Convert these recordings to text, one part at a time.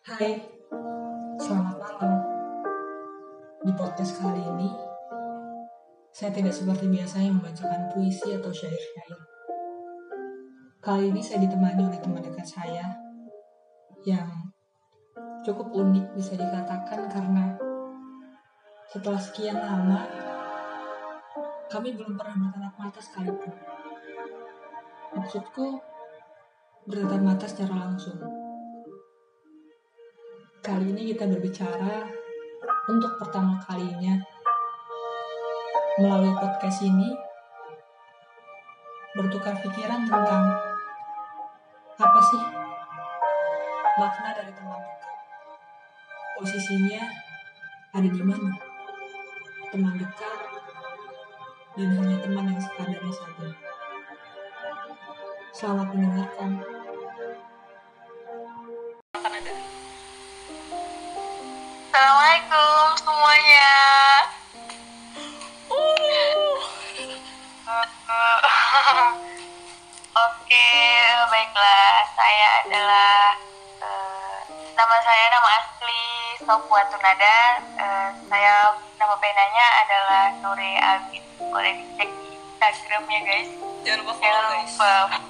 Hai, selamat malam. Di podcast kali ini, saya tidak seperti biasanya membacakan puisi atau syair-syair. Kali ini saya ditemani oleh teman dekat saya yang cukup unik bisa dikatakan karena setelah sekian lama kami belum pernah bertatap mata sekalipun. Maksudku bertatap mata secara langsung. Kali ini kita berbicara untuk pertama kalinya melalui podcast ini bertukar pikiran tentang apa sih makna dari teman dekat. Posisinya ada di mana? Teman dekat dan hanya teman yang sekadarnya saja. Selamat mendengarkan. Assalamualaikum semuanya. Oke, baiklah. Saya adalah eh, nama saya nama asli Sofwa Tunada. Eh, saya nama penanya adalah Nuri Abid. Boleh dicek di Instagram ya guys. jangan lupa follow Jangan guys lupa.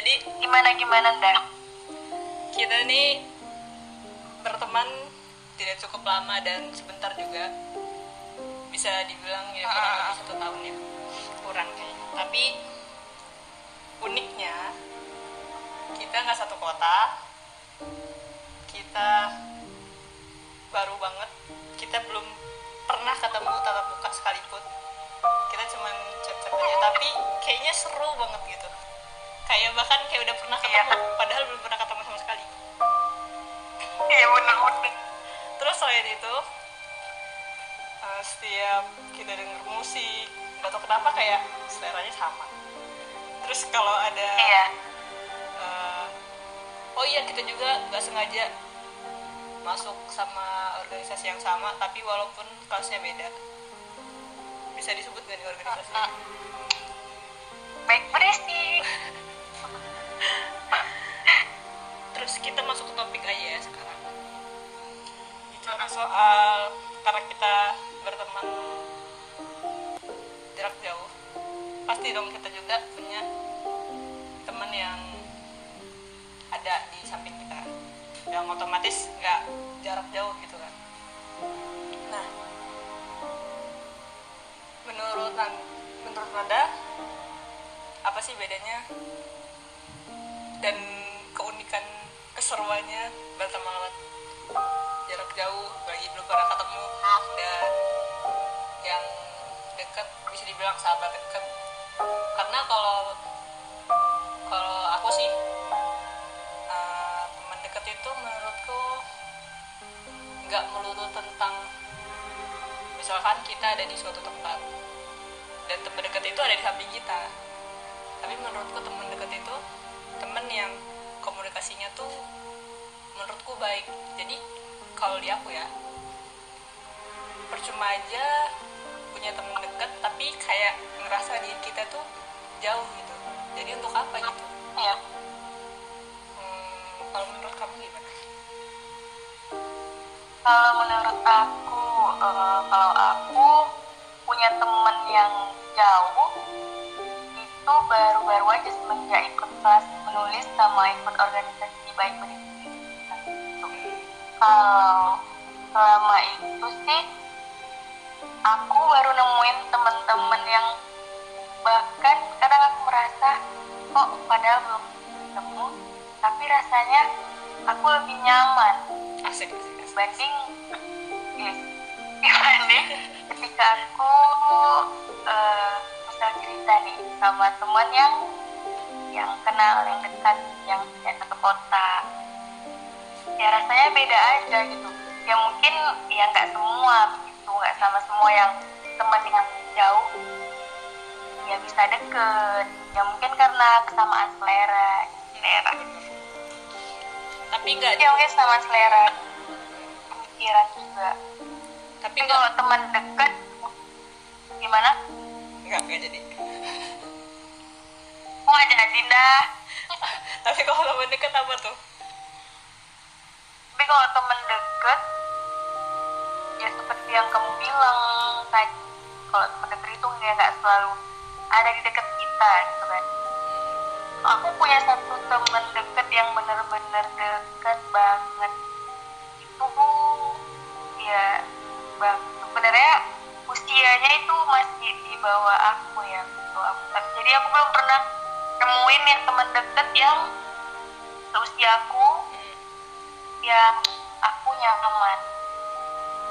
Jadi Gimana gimana dah? kita nih berteman tidak cukup lama dan sebentar juga. Bisa dibilang ya kurang lebih satu tahun ya. Kurang kayaknya tapi uniknya kita nggak satu kota. Kita baru banget. Kita belum pernah ketemu tatap muka sekalipun. Kita cuman chat-chat aja. Tapi kayaknya seru banget gitu kayak bahkan kayak udah pernah ketemu padahal belum pernah ketemu sama sekali Iya bener-bener. terus selain itu eh, setiap kita denger musik gak tau kenapa kayak seleranya sama terus kalau ada Iya. eh, oh iya kita juga nggak sengaja masuk sama organisasi yang sama tapi walaupun kelasnya beda bisa disebut gak nih organisasi Baik berisi. Terus kita masuk ke topik aja ya sekarang. Bicara soal karena kita berteman jarak jauh. Pasti dong kita juga punya teman yang ada di samping kita. Yang otomatis nggak jarak jauh gitu kan. Nah menurut menurut Nanda apa sih bedanya dan keunikan keseruannya lewat jarak jauh lagi belum pernah ketemu. Dan yang dekat bisa dibilang sahabat dekat karena kalau kalau aku sih eh, teman dekat itu menurutku nggak melulu tentang misalkan kita ada di suatu tempat dan teman dekat itu ada di samping kita. Tapi menurutku teman dekat itu temen yang komunikasinya tuh menurutku baik. Jadi kalau di aku ya percuma aja punya temen dekat tapi kayak ngerasa diri kita tuh jauh gitu. Jadi untuk apa gitu? Iya. hmm, kalau menurut kamu gimana? Kalau menurut aku, eh, kalau aku punya temen yang jauh itu baru-baru aja semenjak ikut kelas menulis sama ikut organisasi baik berdiri. Kalau selama itu sih aku baru nemuin temen-temen yang bahkan kadang aku merasa kok padahal belum ketemu tapi rasanya aku lebih nyaman asik asik, asik. dibanding yes, dibanding ketika aku eh, misal cerita nih sama teman yang kenal yang dekat yang yang satu kota. Ya rasanya beda aja gitu. Ya mungkin ya nggak semua begitu nggak sama semua yang teman yang jauh. Ya bisa deket. Ya mungkin karena kesamaan selera. Selera. Tapi nggak ya mungkin sama selera pikiran juga. Tapi kalau teman dekat gimana? Nggak nggak jadi ya tapi kalau teman dekat apa tuh? Tapi kalau temen deket ya seperti yang kamu bilang tadi. Kalau temen deket itu ya nggak selalu ada di deket kita gitu kan. Aku punya satu temen deket yang bener-bener deket banget. Itu ya bang sebenarnya usianya itu masih di bawah aku ya gitu. aku, jadi aku belum pernah nemuin yang teman deket yang seusia aku Hmm. yang aku nyaman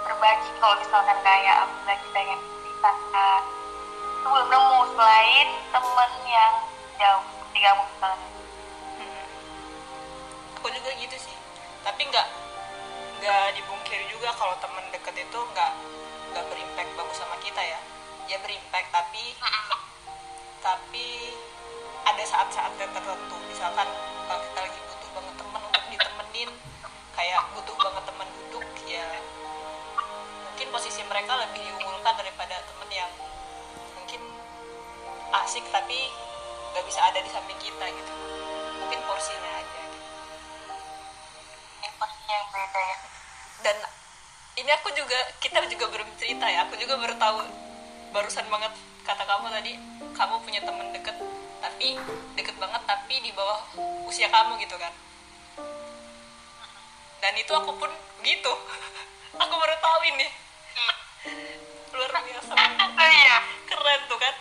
berbagi kalau misalkan kayak aku lagi pengen cerita. Itu belum nemu selain temen yang jauh seperti kamu misalnya Hmm. aku juga gitu sih. Tapi nggak nggak dibungkiri juga kalau teman deket itu nggak nggak berimpact bagus sama kita ya. Ya berimpact tapi tapi ada saat-saat tertentu. Misalkan kalau kita lagi butuh banget teman untuk ditemenin kayak butuh banget teman duduk ya mungkin posisi mereka lebih diunggulkan daripada temen yang mungkin asik tapi nggak bisa ada di samping kita gitu. Mungkin porsinya aja gitu. ini posisinya yang beda ya. Dan ini aku juga kita juga belum cerita ya. Aku juga baru tahu barusan banget kata kamu tadi kamu punya temen deket tapi deket banget tapi di bawah usia kamu gitu kan. Dan itu aku pun gitu. Aku baru tahu ini. Luar biasa. Oh iya. Keren tuh kan.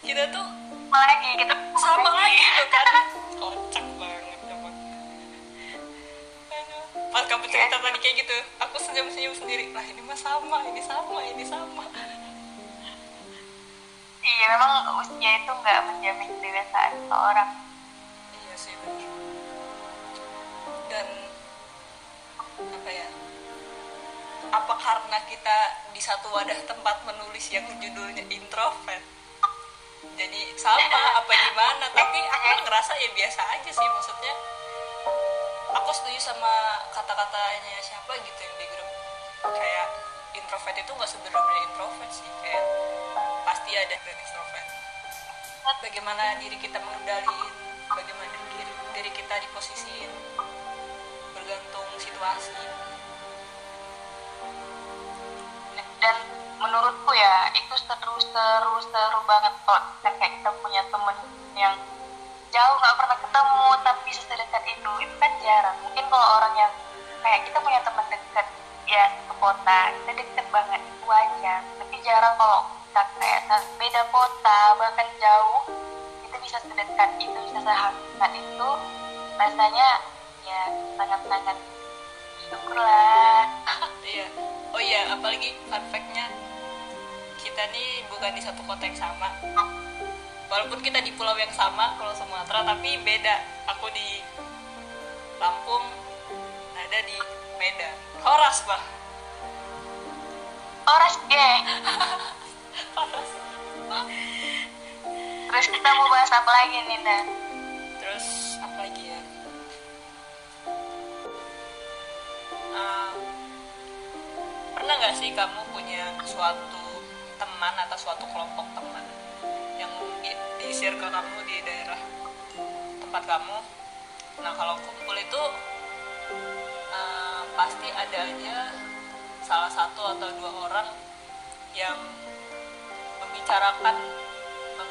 Kita tuh lagi kita sama lagi tuh kan. Kocak banget emang. Pas kamu cerita tadi kayak gitu aku senyum-senyum sendiri. Lah ini mah sama ini sama ini sama iya memang usia itu nggak menjamin kedewasaan seorang iya sih bener dan apa ya apa karena kita di satu wadah tempat menulis yang judulnya introvert? Jadi sama apa gimana? Tapi aku ngerasa ya biasa aja sih maksudnya aku setuju sama kata-katanya siapa gitu yang di grup. Kayak introvert itu nggak sebenarnya introvert sih kayak pasti ada dan extrovert. Bagaimana diri kita mengendalikan bagaimana diri, diri kita diposisiin bergantung situasi. Dan menurutku ya itu seru seru seru banget kita kayak kita punya temen yang jauh nggak pernah ketemu tapi sedekat itu itu kan jarang. Mungkin kalau orang yang kayak kita punya teman dekat ya satu kota kita deket banget itu aja tapi jarang kalau kayak sa- beda kota bahkan jauh itu bisa sedekat itu bisa sehangat itu rasanya ya sangat sangat syukurlah. Iya. Oh iya apalagi fun fact-nya. Kita nih bukan di satu kota yang sama. Walaupun kita di pulau yang sama pulau Sumatera tapi beda. Aku di Lampung ada di Medan. Horas bah Oras deh Terus kita mau bahas apa lagi nih, Dan? terus apa lagi ya Ah, pernah nggak sih kamu punya suatu teman atau suatu kelompok teman yang di, di circle kamu di daerah tempat kamu nah kalau kumpul itu ah, pasti ada aja salah satu atau dua orang yang membicarakan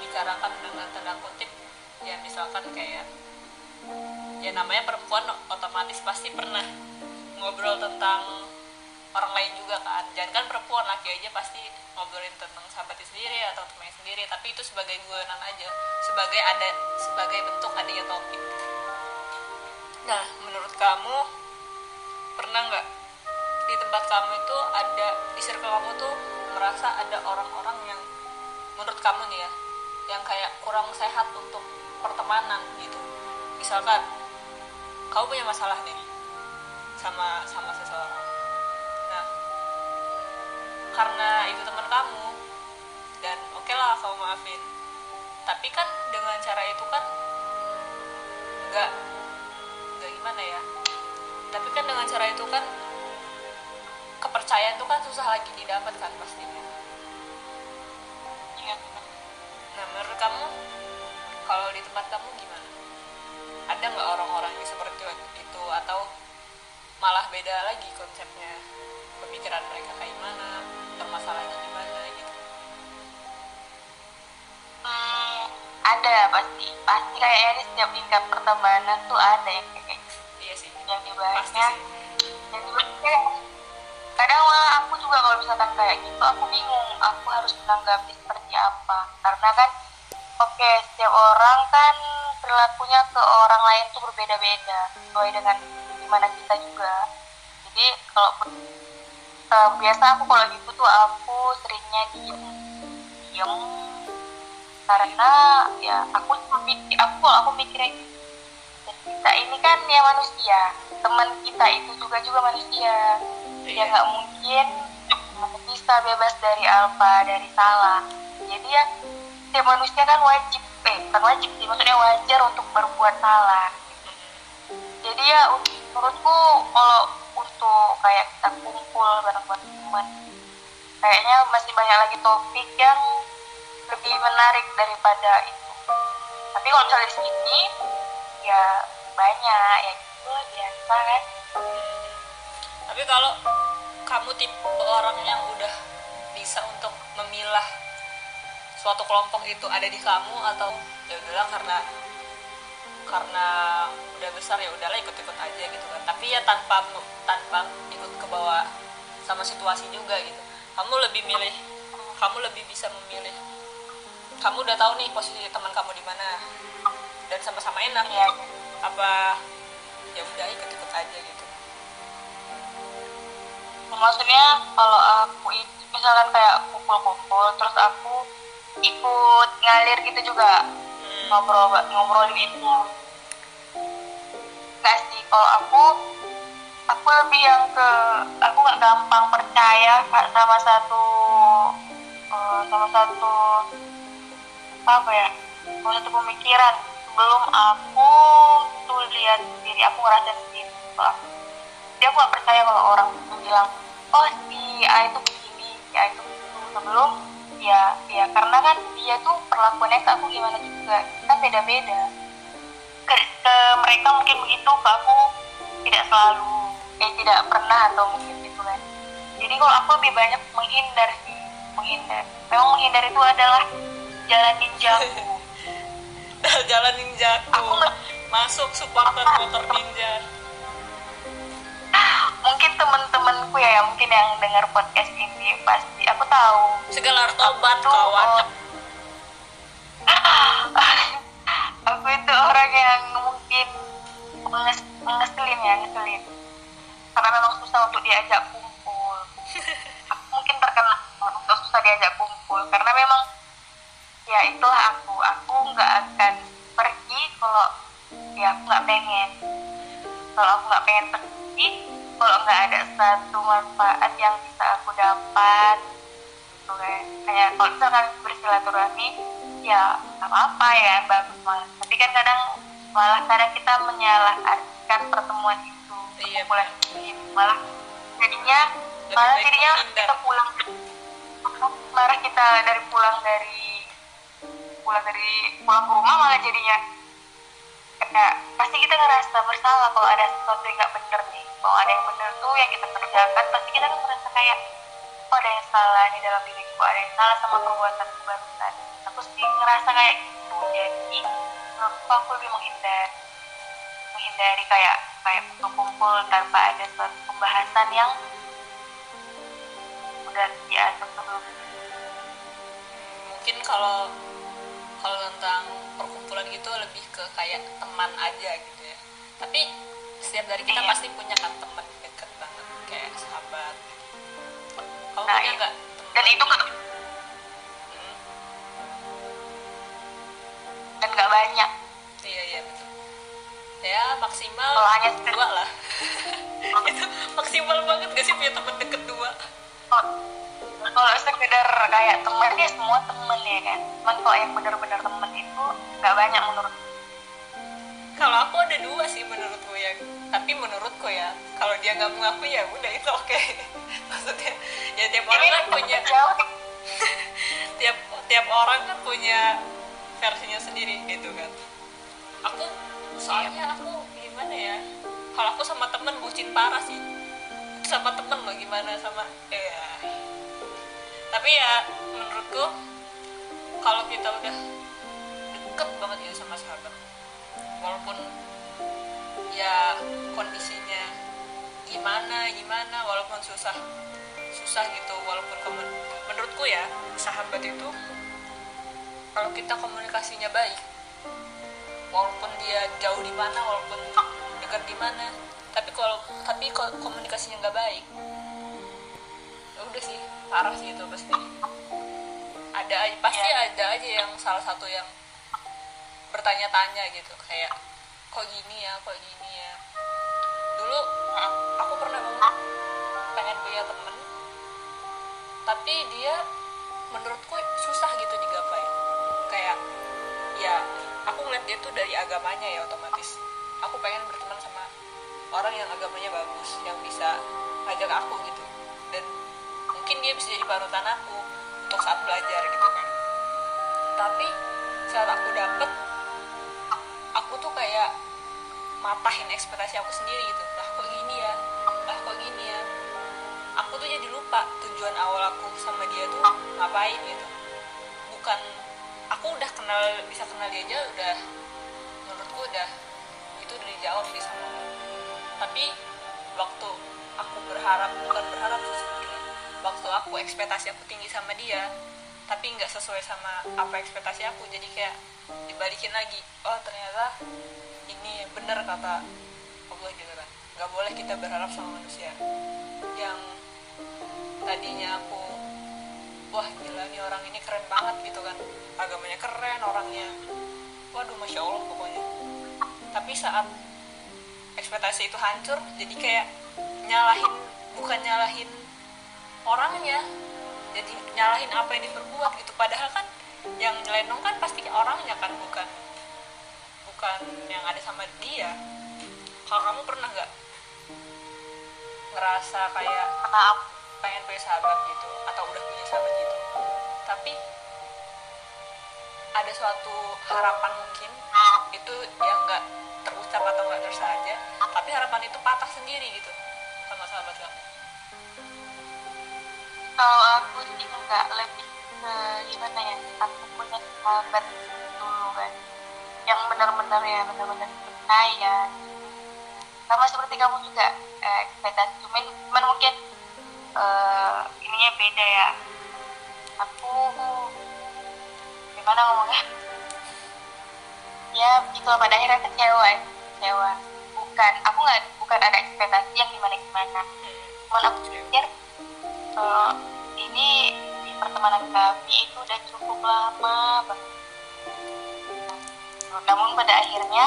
membicarakan dengan tanda kutip. Ya misalkan kayak ya namanya perempuan otomatis pasti pernah ngobrol tentang orang lain juga kan. Jangan kan perempuan laki aja pasti ngobrolin tentang sahabatnya sendiri atau temannya sendiri. Tapi itu sebagai guyonan aja sebagai ada sebagai bentuk adanya topik. Nah menurut kamu pernah nggak di tempat kamu itu ada di circle kamu tuh merasa ada orang-orang yang menurut kamu nih ya yang kayak kurang sehat untuk pertemanan gitu. Misalkan kamu punya masalah nih sama sama seseorang. Nah karena itu teman kamu dan oke lah kamu maafin. Tapi kan dengan cara itu kan nggak nggak gimana ya. Tapi kan dengan cara itu kan kepercayaan itu kan susah lagi didapat kan pastinya menurut kamu kalau di tempat kamu gimana? Ada nggak orang-orang yang seperti itu? Atau malah beda lagi konsepnya pemikiran mereka kayak gimana permasalahannya gimana gitu? Hmm, ada pasti. Pasti kayaknya di setiap tingkat pertemanan tuh ada yang kayak gitu. iya sih. Yang pasti dibahasnya yang dibahasnya kadang malah aku juga kalau misalkan kayak gitu aku bingung aku harus menanggapi seperti apa. Karena kan oke setiap orang kan perilakunya ke orang lain tuh berbeda-beda sesuai dengan gimana kita juga. Jadi kalau eh, biasa aku kalau gitu tuh aku seringnya diem. Diem. Karena ya aku cuma mikir aku kalau aku mikirnya kita ini kan ya manusia teman kita itu juga juga manusia. Ya Iya. nggak mungkin bisa bebas dari apa dari salah. Jadi ya setiap manusia kan wajib eh bukan wajib sih maksudnya wajar untuk berbuat salah. Jadi ya menurutku kalau untuk kayak kita kumpul bareng-bareng teman kayaknya masih banyak lagi topik yang lebih menarik daripada itu. Tapi kalau misalnya di sini ya banyak ya gitu biasa kan. Tapi kalau kamu tipe orang yang udah bisa untuk memilah suatu kelompok itu ada di kamu atau ya udahlah karena karena udah besar ya udahlah ikut-ikut aja gitu kan. Tapi ya tanpa tanpa ikut ke bawah sama situasi juga gitu. Kamu lebih milih kamu lebih bisa memilih. Kamu udah tahu nih posisi teman kamu di mana. Dan sama-sama enak. Ya apa ya udah ikut-ikut aja gitu. Maksudnya kalau aku misalkan kayak kumpul-kumpul terus aku ikut ngalir gitu juga. Hmm. ngobrol ngobrolin itu nggak sih kalau aku aku lebih yang ke aku nggak gampang percaya sama satu eh, sama satu apa ya sama satu pemikiran. Sebelum aku tuh lihat sendiri aku ngerasa sendiri kalau aku jadi aku nggak percaya kalau orang bilang oh si A itu begini si A itu begitu. Sebelum ya ya karena kan dia tuh perlakuannya ke aku gimana juga? Kan beda beda ke, ke mereka mungkin begitu ke aku tidak selalu. Eh tidak pernah atau mungkin gitu kan. Jadi kalau aku lebih banyak menghindar sih menghindar. Memang menghindar itu adalah jalan ninjaku jalan ninjaku Aku masuk supporter motor ninja mungkin temen-temenku ya mungkin yang dengar podcast ini pasti aku tahu. Segala tobat kawan. oh. aku itu orang yang mungkin nges ngeselin ya ngeselin. Karena memang susah untuk diajak kumpul. Aku mungkin terkenal untuk susah diajak kumpul karena memang ya itulah aku. Aku nggak akan pergi kalau ya aku nggak pengen kalau aku nggak pengen pergi kalau nggak ada satu manfaat yang bisa aku dapat gitu kan kayak kalau misalkan bersilaturahmi ya apa-apa ya bagus malah. Tapi kan kadang malah kadang kita menyalahartikan pertemuan itu Iya, perkumpulan itu malah jadinya Lebih malah jadinya menghindar. kita pulang. Malah kita dari pulang dari pulang dari pulang ke rumah malah jadinya kayak pasti kita ngerasa bersalah kalau ada sesuatu yang nggak bener nih. Kalau ada yang bener tuh yang kita kerjakan pasti kita kan merasa kayak oh ada yang salah di dalam diriku ada yang salah sama perbuatanku barusan. Aku sih ngerasa kayak gitu. Jadi menurutku aku lebih menghindar menghindari kayak kayak kumpul tanpa ada suatu pembahasan yang udah diatur sebelumnya mungkin kalau kalau tentang perkumpulan gitu lebih ke kayak teman aja gitu ya. Tapi setiap dari kita Iya. pasti punya kan teman deket banget kayak sahabat kamu Nah, punya iya. nggak dan itu nggak Hmm, dan nggak banyak. Iya iya betul. Ya maksimal Kalau hanya dua lah. Itu maksimal banget gak sih punya teman deket dua? Oh, kalau sekedar kayak temen ya semua temen ya kan. Cuman kalau yang bener-bener temen itu nggak banyak menurut. Kalau aku ada dua sih menurutku ya. Tapi menurutku ya kalau dia nggak mengaku ya udah itu oke. Maksudnya ya tiap orang kan punya tiap tiap orang kan punya versinya sendiri gitu kan. Aku soalnya aku gimana ya kalau aku sama temen bucin parah sih. Sama temen loh gimana sama ya tapi ya menurutku kalau kita udah deket banget gitu sama sahabat walaupun ya kondisinya gimana gimana walaupun susah susah gitu walaupun komun- menurutku ya sahabat itu kalau kita komunikasinya baik walaupun dia jauh di mana walaupun dekat di mana tapi kalau tapi komunikasinya nggak baik ya udah sih parah sih itu pasti. Ada pasti ada aja yang salah satu yang bertanya-tanya gitu kayak kok gini ya kok gini ya? Dulu aku pernah banget pengen punya temen tapi dia menurutku susah gitu digapai. Kayak ya aku ngeliat dia tuh dari agamanya ya otomatis. Aku pengen berteman sama orang yang agamanya bagus yang bisa ngajak aku gitu mungkin dia bisa jadi panutan aku untuk saat belajar gitu kan. Tapi saat aku dapet aku tuh kayak matahin ekspektasi aku sendiri gitu. Lah kok gini ya? Lah kok gini ya? Aku tuh jadi lupa tujuan awal aku sama dia tuh ngapain gitu. Bukan aku udah kenal bisa kenal dia aja udah menurutku udah itu udah dijawab sih sama tapi waktu aku berharap bukan berharap sih waktu aku ekspektasi aku tinggi sama dia tapi nggak sesuai sama apa ekspektasi aku. Jadi kayak dibalikin lagi oh ternyata ini bener kata Allah gitu kan. Nggak boleh kita berharap sama manusia. Yang tadinya aku wah gila nih orang ini keren banget gitu kan. Agamanya keren orangnya waduh masya allah pokoknya. Tapi saat ekspektasi itu hancur jadi kayak nyalahin bukan nyalahin orangnya. Jadi nyalahin apa yang diperbuat gitu. Padahal kan yang nyelenong kan pasti orangnya kan bukan bukan yang ada sama dia. Kalau kamu pernah nggak ngerasa kayak aku. pengen punya sahabat gitu atau udah punya sahabat gitu. Tapi ada suatu harapan mungkin itu yang nggak terucap atau nggak tersaja. Tapi harapan itu patah sendiri gitu sama sahabat kamu kalau aku sih nggak lebih ke gimana ya aku punya sahabat dulu kan yang benar-benar ya benar-benar percaya sama seperti kamu juga eh, ekspektasi cuman, cuman mungkin eh, ininya beda ya. Aku gimana ngomongnya? Ya begitu pada akhirnya kecewa kecewa. Bukan aku nggak bukan ada ekspektasi yang gimana gimana cuman aku pikir eh, ini pertemanan kami itu udah cukup lama banget. Namun pada akhirnya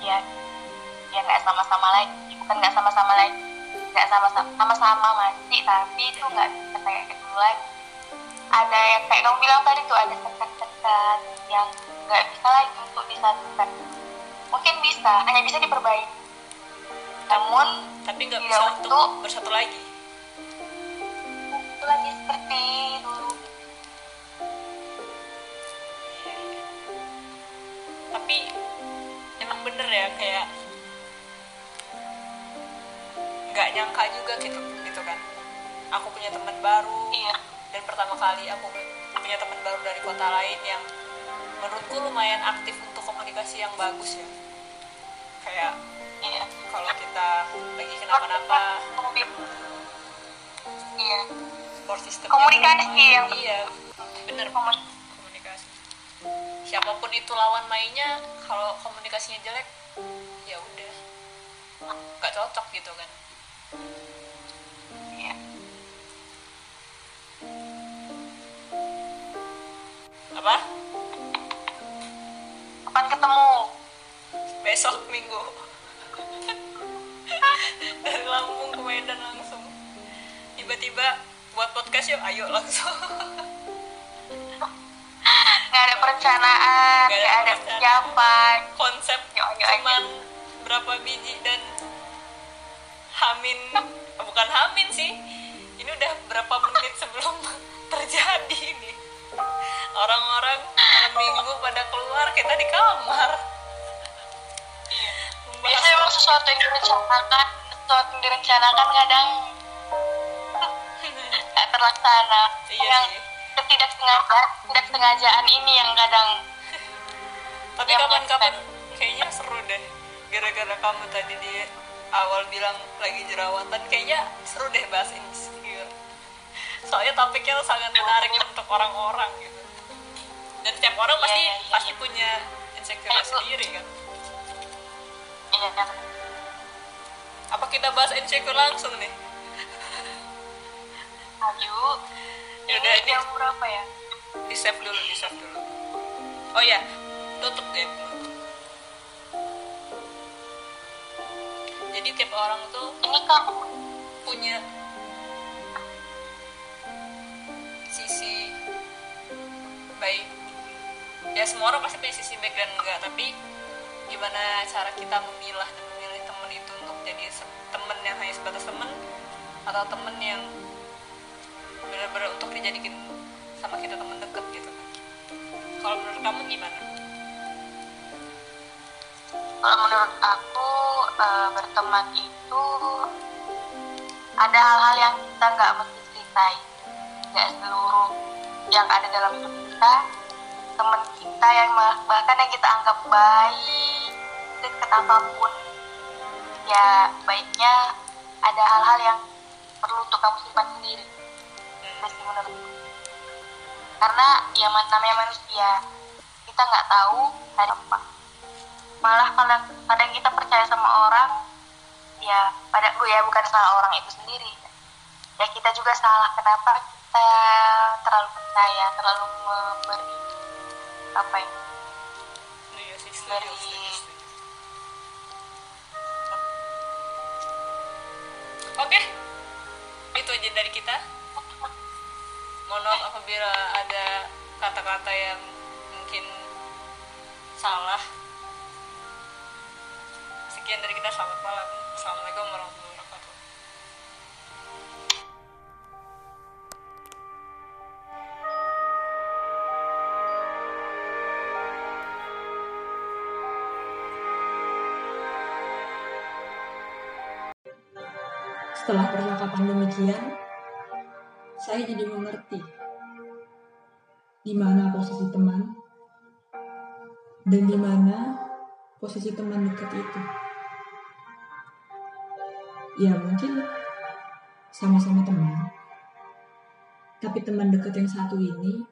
ya ya nggak sama-sama lagi, bukan nggak sama-sama lagi, nggak sama-sama sama-sama masih, tapi itu nggak bisa kayak dulu lagi. Ada yang kayak kamu bilang tadi tuh ada sekat-sekat yang nggak bisa lagi untuk disatukan. Mungkin bisa, hanya bisa diperbaiki. Namun tapi nggak bisa untuk bersatu lagi lagi seperti dulu tapi emang bener ya kayak nggak nyangka juga gitu gitu kan. Aku punya teman baru iya. dan pertama kali aku punya teman baru dari kota lain yang menurutku lumayan aktif untuk komunikasi yang bagus ya. Kayak iya. kalau kita lagi kenapa-napa. Iya support system Komunikasi yang- iya bener. Komunikasi. siapa pun itu lawan mainnya kalau komunikasinya jelek ya udah. Nggak cocok gitu kan. Iya. Apa? Kapan ketemu? Besok minggu. Dari Lampung ke Medan langsung. Tiba-tiba buat podcast yuk ayo langsung. Nggak ada perencanaan Nggak ada persiapan konsep Yuk, ayo, ayo. cuman berapa biji dan hamin bukan hamin sih. Ini udah berapa menit sebelum terjadi nih orang-orang malam minggu pada keluar kita di kamar. Biasanya emang sesuatu yang direncanakan sesuatu yang direncanakan kadang nggak terlaksana. Iya yang ketidaksengajaan ketidaksengajaan ini yang kadang tapi kapan-kapan kayaknya seru deh. Gara-gara kamu tadi di awal bilang lagi jerawatan kayaknya seru deh bahas insecure soalnya topiknya sangat menarik untuk orang-orang gitu. Dan setiap orang pasti Iya, iya, iya. pasti punya insecure Aku- sendiri kan? Iya. Kan apa kita bahas insecure langsung nih ayu Yaudah, ini ini- jam berapa ya? di save dulu di save dulu. Oh ya tutup deh. Jadi tiap orang tuh ini kamu punya sisi baik. Ya semua orang pasti punya sisi baik dan enggak tapi gimana cara kita memilah dan memilih temen itu untuk jadi temen yang hanya sebatas temen atau temen yang benar-benar untuk dijadikan sama kita temen deket gitu. Kalau menurut kamu gimana? kalau menurut aku eh, berteman itu ada hal-hal yang kita nggak mesti ceritain. Nggak seluruh yang ada dalam hidup kita teman kita yang bah- bahkan yang kita anggap baik deket apa pun. Ya baiknya ada hal-hal yang perlu untuk kamu simpan sendiri sih menurutku karena ya man- namanya manusia kita nggak tahu ada apa malah kadang kadang kita percaya sama orang ya pada ya bukan salah orang itu sendiri ya kita juga salah kenapa kita terlalu percaya terlalu memberi apa ya iya Dari- setuju, setuju. Oke, itu aja dari kita. Mohon maaf apabila ada kata-kata yang mungkin salah. Sekian dari kita, selamat malam. Assalamualaikum warahmatullahi wabarakatuh. Setelah percakapan demikian, mana posisi teman dekat itu. Ya mungkin sama-sama teman, tapi teman dekat yang satu ini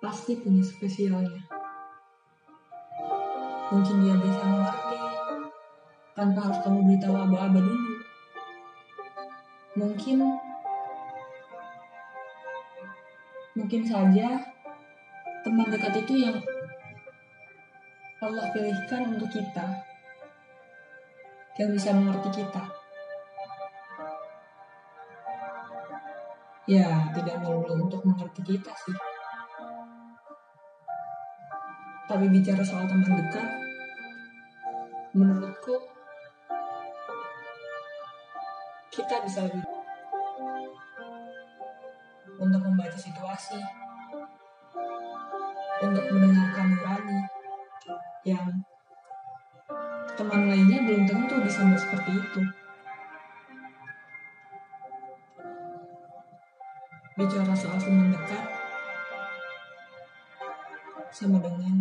pasti punya spesialnya. Mungkin dia bisa mengerti tanpa harus kamu beritahu aba-aba dulu. Mungkin mungkin saja teman dekat itu yang Allah pilihkan untuk kita yang bisa mengerti kita. Ya, tidak melulu untuk mengerti kita sih. Tapi bicara soal teman dekat, menurutku kita bisa lebih untuk membaca situasi, untuk mendengarkan yang teman lainnya belum tentu bisa seperti itu. Bicara soal teman dekat sama dengan